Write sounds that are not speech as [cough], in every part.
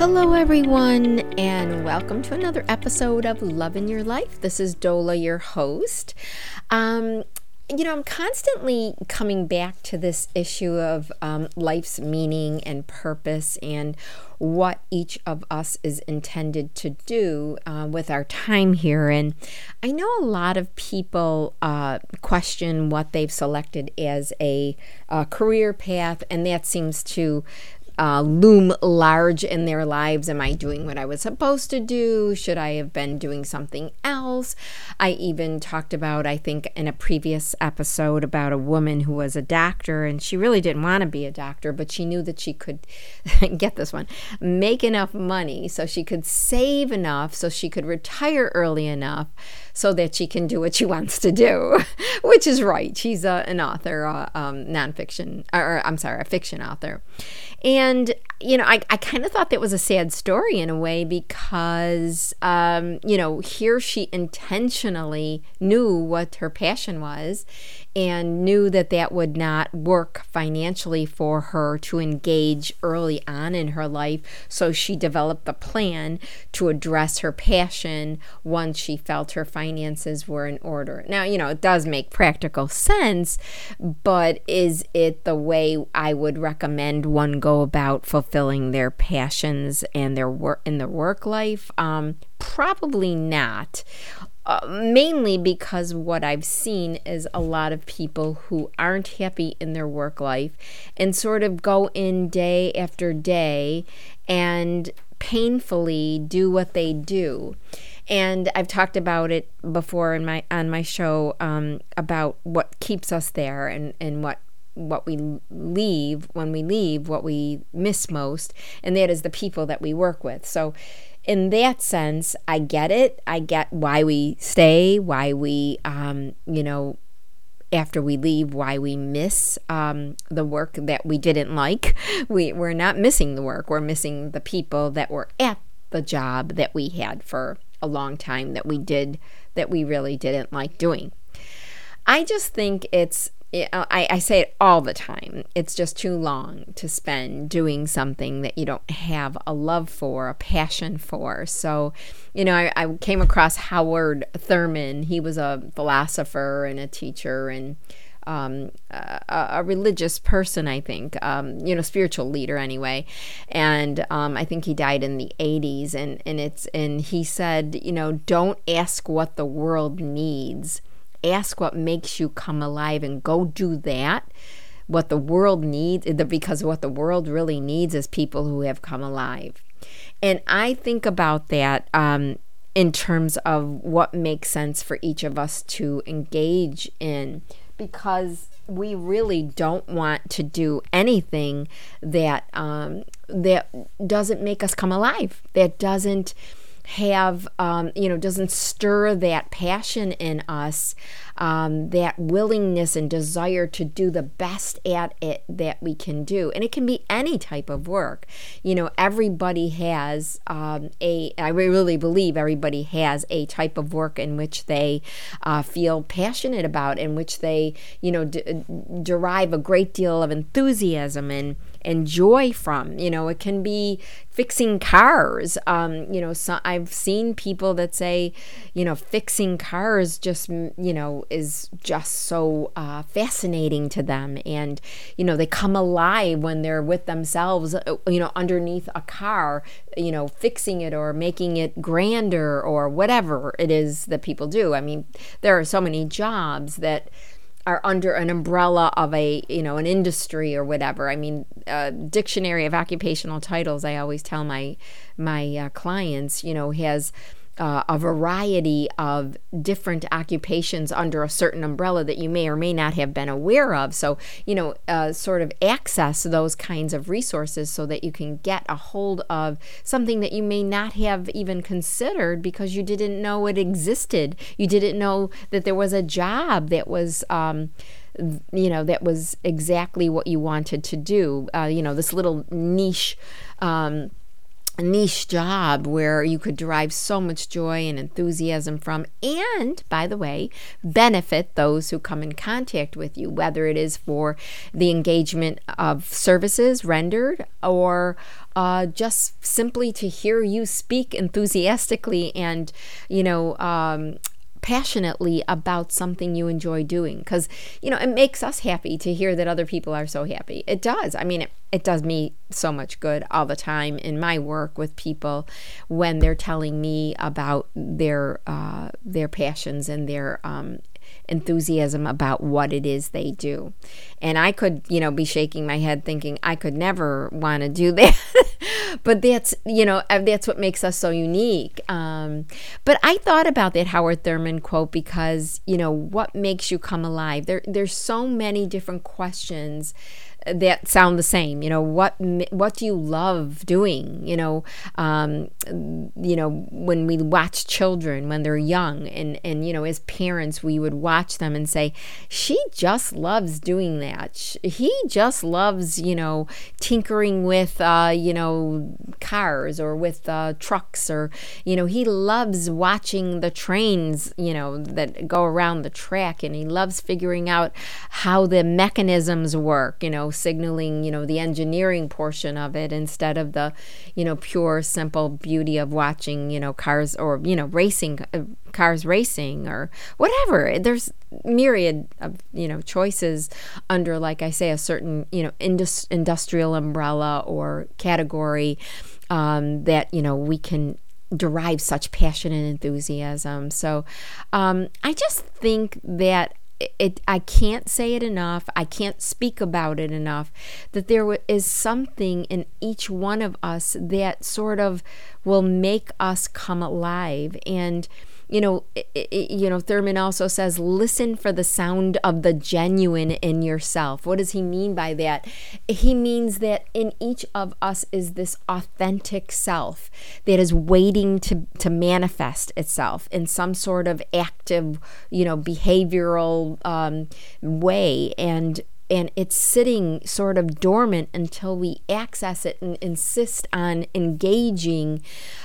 Hello, everyone, and welcome to another episode of Love in Your Life. This is Dola, your host. Um, you know, I'm constantly coming back to this issue of um, life's meaning and purpose and what each of us is intended to do uh, with our time here. And I know a lot of people uh, question what they've selected as a, a career path, and that seems to uh, loom large in their lives. Am I doing what I was supposed to do? Should I have been doing something else? I even talked about, I think, in a previous episode about a woman who was a doctor and she really didn't want to be a doctor, but she knew that she could [laughs] get this one make enough money so she could save enough so she could retire early enough so that she can do what she wants to do, [laughs] which is right. She's a, an author, a um, nonfiction, or I'm sorry, a fiction author. And, you know, I, I kind of thought that was a sad story in a way because, um, you know, here she intentionally knew what her passion was and knew that that would not work financially for her to engage early on in her life. So she developed a plan to address her passion once she felt her finances were in order. Now, you know, it does make practical sense, but is it the way I would recommend one go about fulfilling their passions and their work in their work life? Um, probably not. Uh, mainly because what I've seen is a lot of people who aren't happy in their work life and sort of go in day after day and painfully do what they do. And I've talked about it before in my on my show um, about what keeps us there and, and what what we leave when we leave, what we miss most, and that is the people that we work with. So in that sense, I get it. I get why we stay, why we, um, you know, after we leave, why we miss um, the work that we didn't like. [laughs] We, we're not missing the work, we're missing the people that were at the job that we had for a long time that we did, that we really didn't like doing. I just think it's I, I say it all the time. It's just too long to spend doing something that you don't have a love for, a passion for. So, you know, I, I came across Howard Thurman. He was a philosopher and a teacher and um, a, a, religious person, I think, um, you know, spiritual leader anyway. And um, I think he died in the 80s. And, and it's and he said, you know, don't ask what the world needs ask what makes you come alive and go do that. What the world needs because what the world really needs is people who have come alive. And i think about that um, in terms of what makes sense for each of us to engage in because we really don't want to do anything that um, that doesn't make us come alive that doesn't have, um, you know, doesn't stir that passion in us, um, that willingness and desire to do the best at it that we can do. And it can be any type of work. You know, everybody has um, a, I really believe everybody has a type of work in which they uh, feel passionate about, in which they, you know, d- derive a great deal of enthusiasm and, and joy from. You know, it can be fixing cars. Um, you know, so I've seen people that say, you know, fixing cars just, you know, is just so uh, fascinating to them. And, you know, they come alive when they're with themselves, uh, you know, underneath a car, you know, fixing it or making it grander or whatever it is that people do. I mean, there are so many jobs that are under an umbrella of a you know an industry or whatever. I mean uh, dictionary of occupational titles i always tell my my uh, clients you know has uh, a variety of different occupations under a certain umbrella that you may or may not have been aware of. So, you know, uh, sort of access those kinds of resources so that you can get a hold of something that you may not have even considered because you didn't know it existed. You didn't know that there was a job that was. Um, you know that was exactly what you wanted to do uh, you know this little niche um, a niche job where you could derive so much joy and enthusiasm from, and by the way, benefit those who come in contact with you, whether it is for the engagement of services rendered or uh, just simply to hear you speak enthusiastically and, you know, um, passionately about something you enjoy doing because you know it makes us happy to hear that other people are so happy it does i mean it, it does me so much good all the time in my work with people when they're telling me about their uh, their passions and their um, enthusiasm about what it is they do. And I could, you know, be shaking my head thinking I could never want to do [laughs] that. But that's, you know, uh, that's what makes us so unique. Um, but I thought about that Howard Thurman quote because, you know, what makes you come alive? There, there's so many different questions that sound the same. You know, what what do you love doing? You know, um, you know when we watch children when they're young, and and you know as parents we would watch them and say, she just loves doing that. He just loves you know tinkering with uh, you know cars or with uh, trucks or you know he loves watching the trains you know that go around the track and he loves figuring out how the mechanisms work. You know signaling, you know, the engineering portion of it instead of the, you know, pure, simple beauty of watching, you know, cars or, you know, racing, uh, cars racing or whatever. There's myriad of, you know, choices under, like I say, a certain, you know, indus- industrial umbrella or category um, that, you know, we can derive such passion and enthusiasm. So um, I just think that it I can't say it enough. I can't speak about it enough that there is something in each one of us that sort of will make us come alive and you know, it, you know, Thurman also says, listen for the sound of the genuine in yourself. What does he mean by that? He means that in each of us is this authentic self that is waiting to, to manifest itself in some sort of active, you know, behavioral um, way. And and it's sitting sort of dormant until we access it and insist on engaging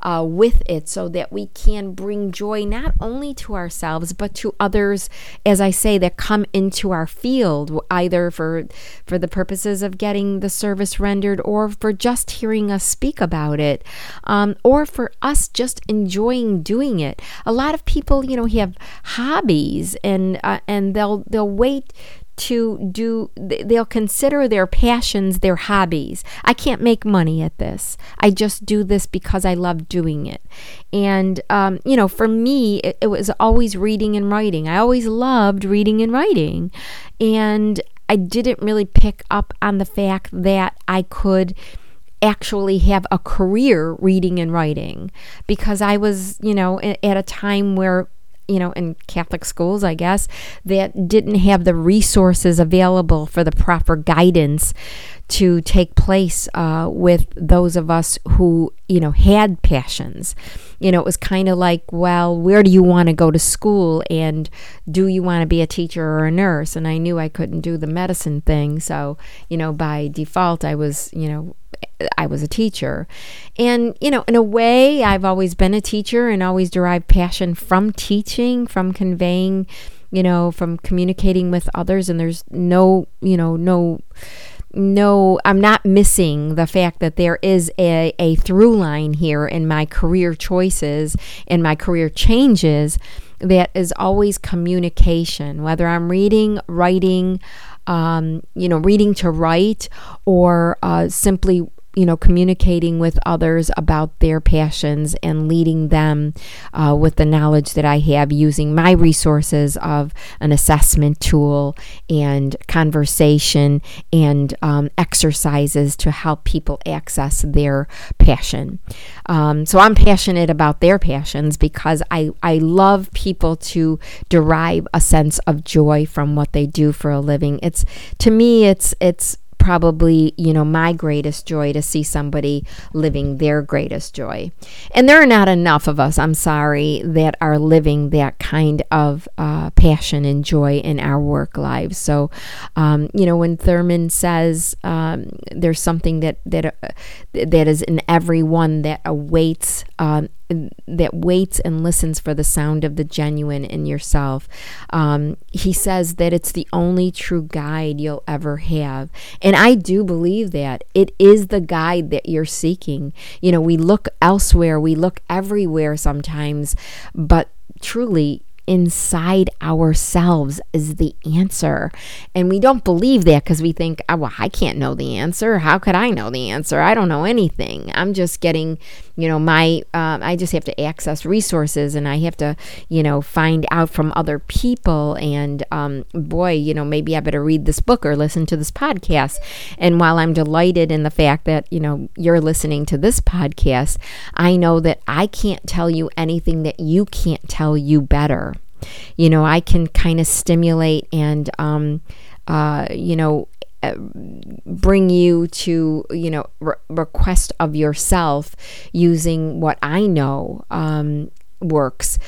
uh, with it so that we can bring joy not only to ourselves but to others as i say that come into our field either for for the purposes of getting the service rendered or for just hearing us speak about it um, or for us just enjoying doing it. A lot of people you know have hobbies and uh, and they'll they'll wait to do, they'll consider their passions their hobbies. I can't make money at this. I just do this because I love doing it. And, um, you know, for me, it, it was always reading and writing. I always loved reading and writing. And I didn't really pick up on the fact that I could actually have a career reading and writing because I was, you know, at a time where you know, in Catholic schools, I guess, that didn't have the resources available for the proper guidance to take place uh, with those of us who, you know, had passions. You know, it was kind of like, well, where do you want to go to school? And do you want to be a teacher or a nurse? And I knew I couldn't do the medicine thing. So, you know, by default, I was, you know, I was a teacher. And, you know, in a way, I've always been a teacher and always derived passion from teaching, from conveying, you know, from communicating with others. And there's no, you know, no no, I'm not missing the fact that there is a, a through line here in my career choices and my career changes that is always communication, whether I'm reading, writing, um, you know, reading to write or uh, simply you know, communicating with others about their passions and leading them uh, with the knowledge that I have using my resources of an assessment tool and conversation and um, exercises to help people access their passion. Um, so I'm passionate about their passions because I, I love people to derive a sense of joy from what they do for a living. It's to me, it's it's probably, you know, my greatest joy to see somebody living their greatest joy. And there are not enough of us, I'm sorry, that are living that kind of uh, passion and joy in our work lives. So, um, you know, when Thurman says um, there's something that that uh, that is in everyone that awaits um, that waits and listens for the sound of the genuine in yourself. Um, he says that it's the only true guide you'll ever have. And I do believe that. It is the guide that you're seeking. You know, we look elsewhere, we look everywhere sometimes, but truly, inside ourselves is the answer. And we don't believe that because we think, oh, well, I can't know the answer. How could I know the answer? I don't know anything. I'm just getting, you know, my, uh, I just have to access resources and I have to, you know, find out from other people. And um, boy, you know, maybe I better read this book or listen to this podcast. And while I'm delighted in the fact that, you know, you're listening to this podcast, I know that I can't tell you anything that you can't tell you better you know, I can kind of stimulate and, um, uh, you know, uh, bring you to you know re- request of yourself using what I know um, works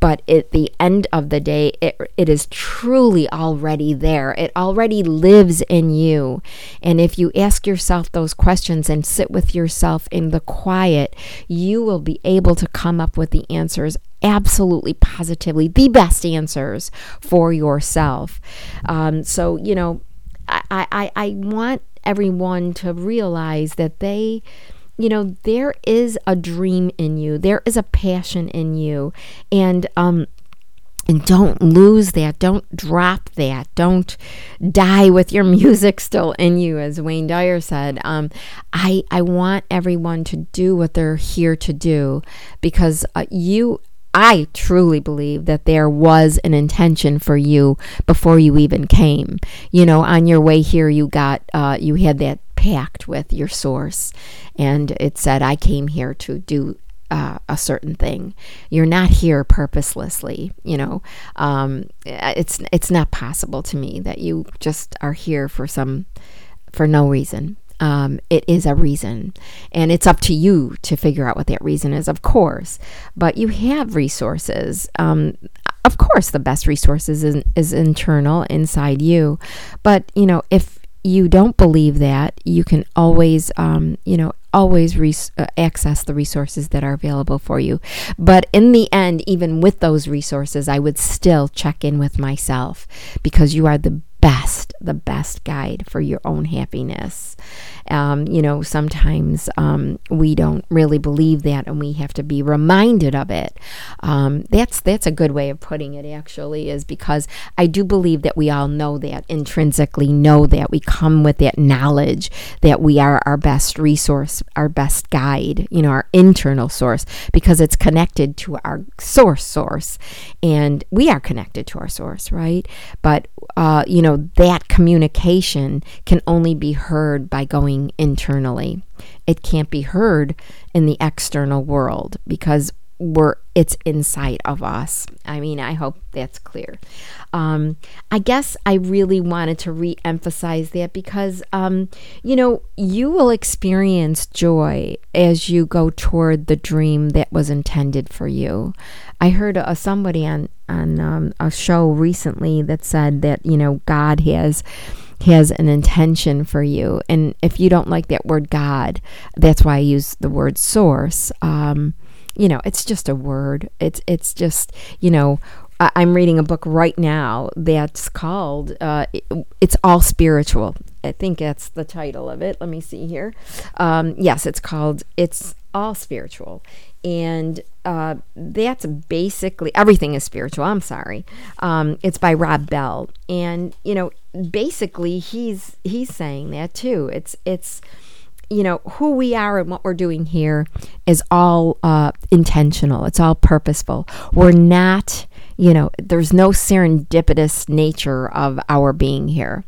but at the end of the day it, it is truly already there it already lives in you and if you ask yourself those questions and sit with yourself in the quiet you will be able to come up with the answers absolutely positively the best answers for yourself. Um, so, you know, I, I, I want everyone to realize that they you know there is a dream in you. There is a passion in you. And um and don't lose that. Don't drop that. Don't die with your [laughs] music still in you as wayne dyer said. Um, i i want everyone to do what they're here to do because uh, you I truly believe that there was an intention for you before you even came. You know, on your way here, you got, uh, you had that pact with your source, and it said, I came here to do uh, a certain thing. You're not here purposelessly. You know, um, it's it's not possible to me that you just are here for some for no reason um, it is a reason. And it's up to you to figure out what that reason is, of course. But you have resources. Um, of course, the best resources is, is internal inside you. But, you know, if you don't believe that, you can always, um, you know, always uh, access the resources that are available for you. But in the end, even with those resources, I would still check in with myself because you are the best, the best guide for your own happiness. Um, you know, sometimes um, we don't really believe that, and we have to be reminded of it. Um, that's that's a good way of putting it. Actually, is because I do believe that we all know that intrinsically know that we come with that knowledge that we are our best resource, our best guide. You know, our internal source because it's connected to our source source, and we are connected to our source, right? But uh, you know, that communication can only be heard by going internally. It can't be heard in the external world because we're it's inside of us. I mean, I hope that's clear. Um, I guess I really wanted to re-emphasize that because um, you know you will experience joy as you go toward the dream that was intended for you. I heard a, somebody on on um, a show recently that said that you know God has has an intention for you, and if you don't like that word God, that's why I use the word source. Um, you know, it's just a word. It's it's just you know. I'm reading a book right now that's called uh, "It's All Spiritual." I think that's the title of it. Let me see here. Um, yes, it's called "It's All Spiritual," and uh, that's basically everything is spiritual. I'm sorry. Um, it's by Rob Bell, and you know, basically he's he's saying that too. It's it's you know who we are and what we're doing here is all uh, intentional. It's all purposeful. We're not you know, there's no serendipitous nature of our being here.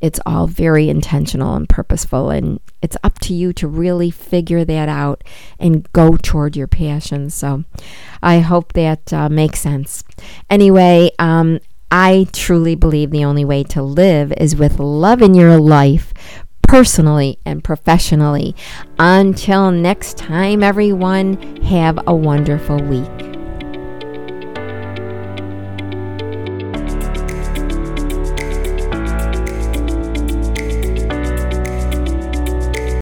It's all very intentional and purposeful, and it's up to you to really figure that out and go toward your passion. So I hope that uh, makes sense. Anyway, um, I truly believe the only way to live is with love in your life personally and professionally. Until next time, everyone, have a wonderful week.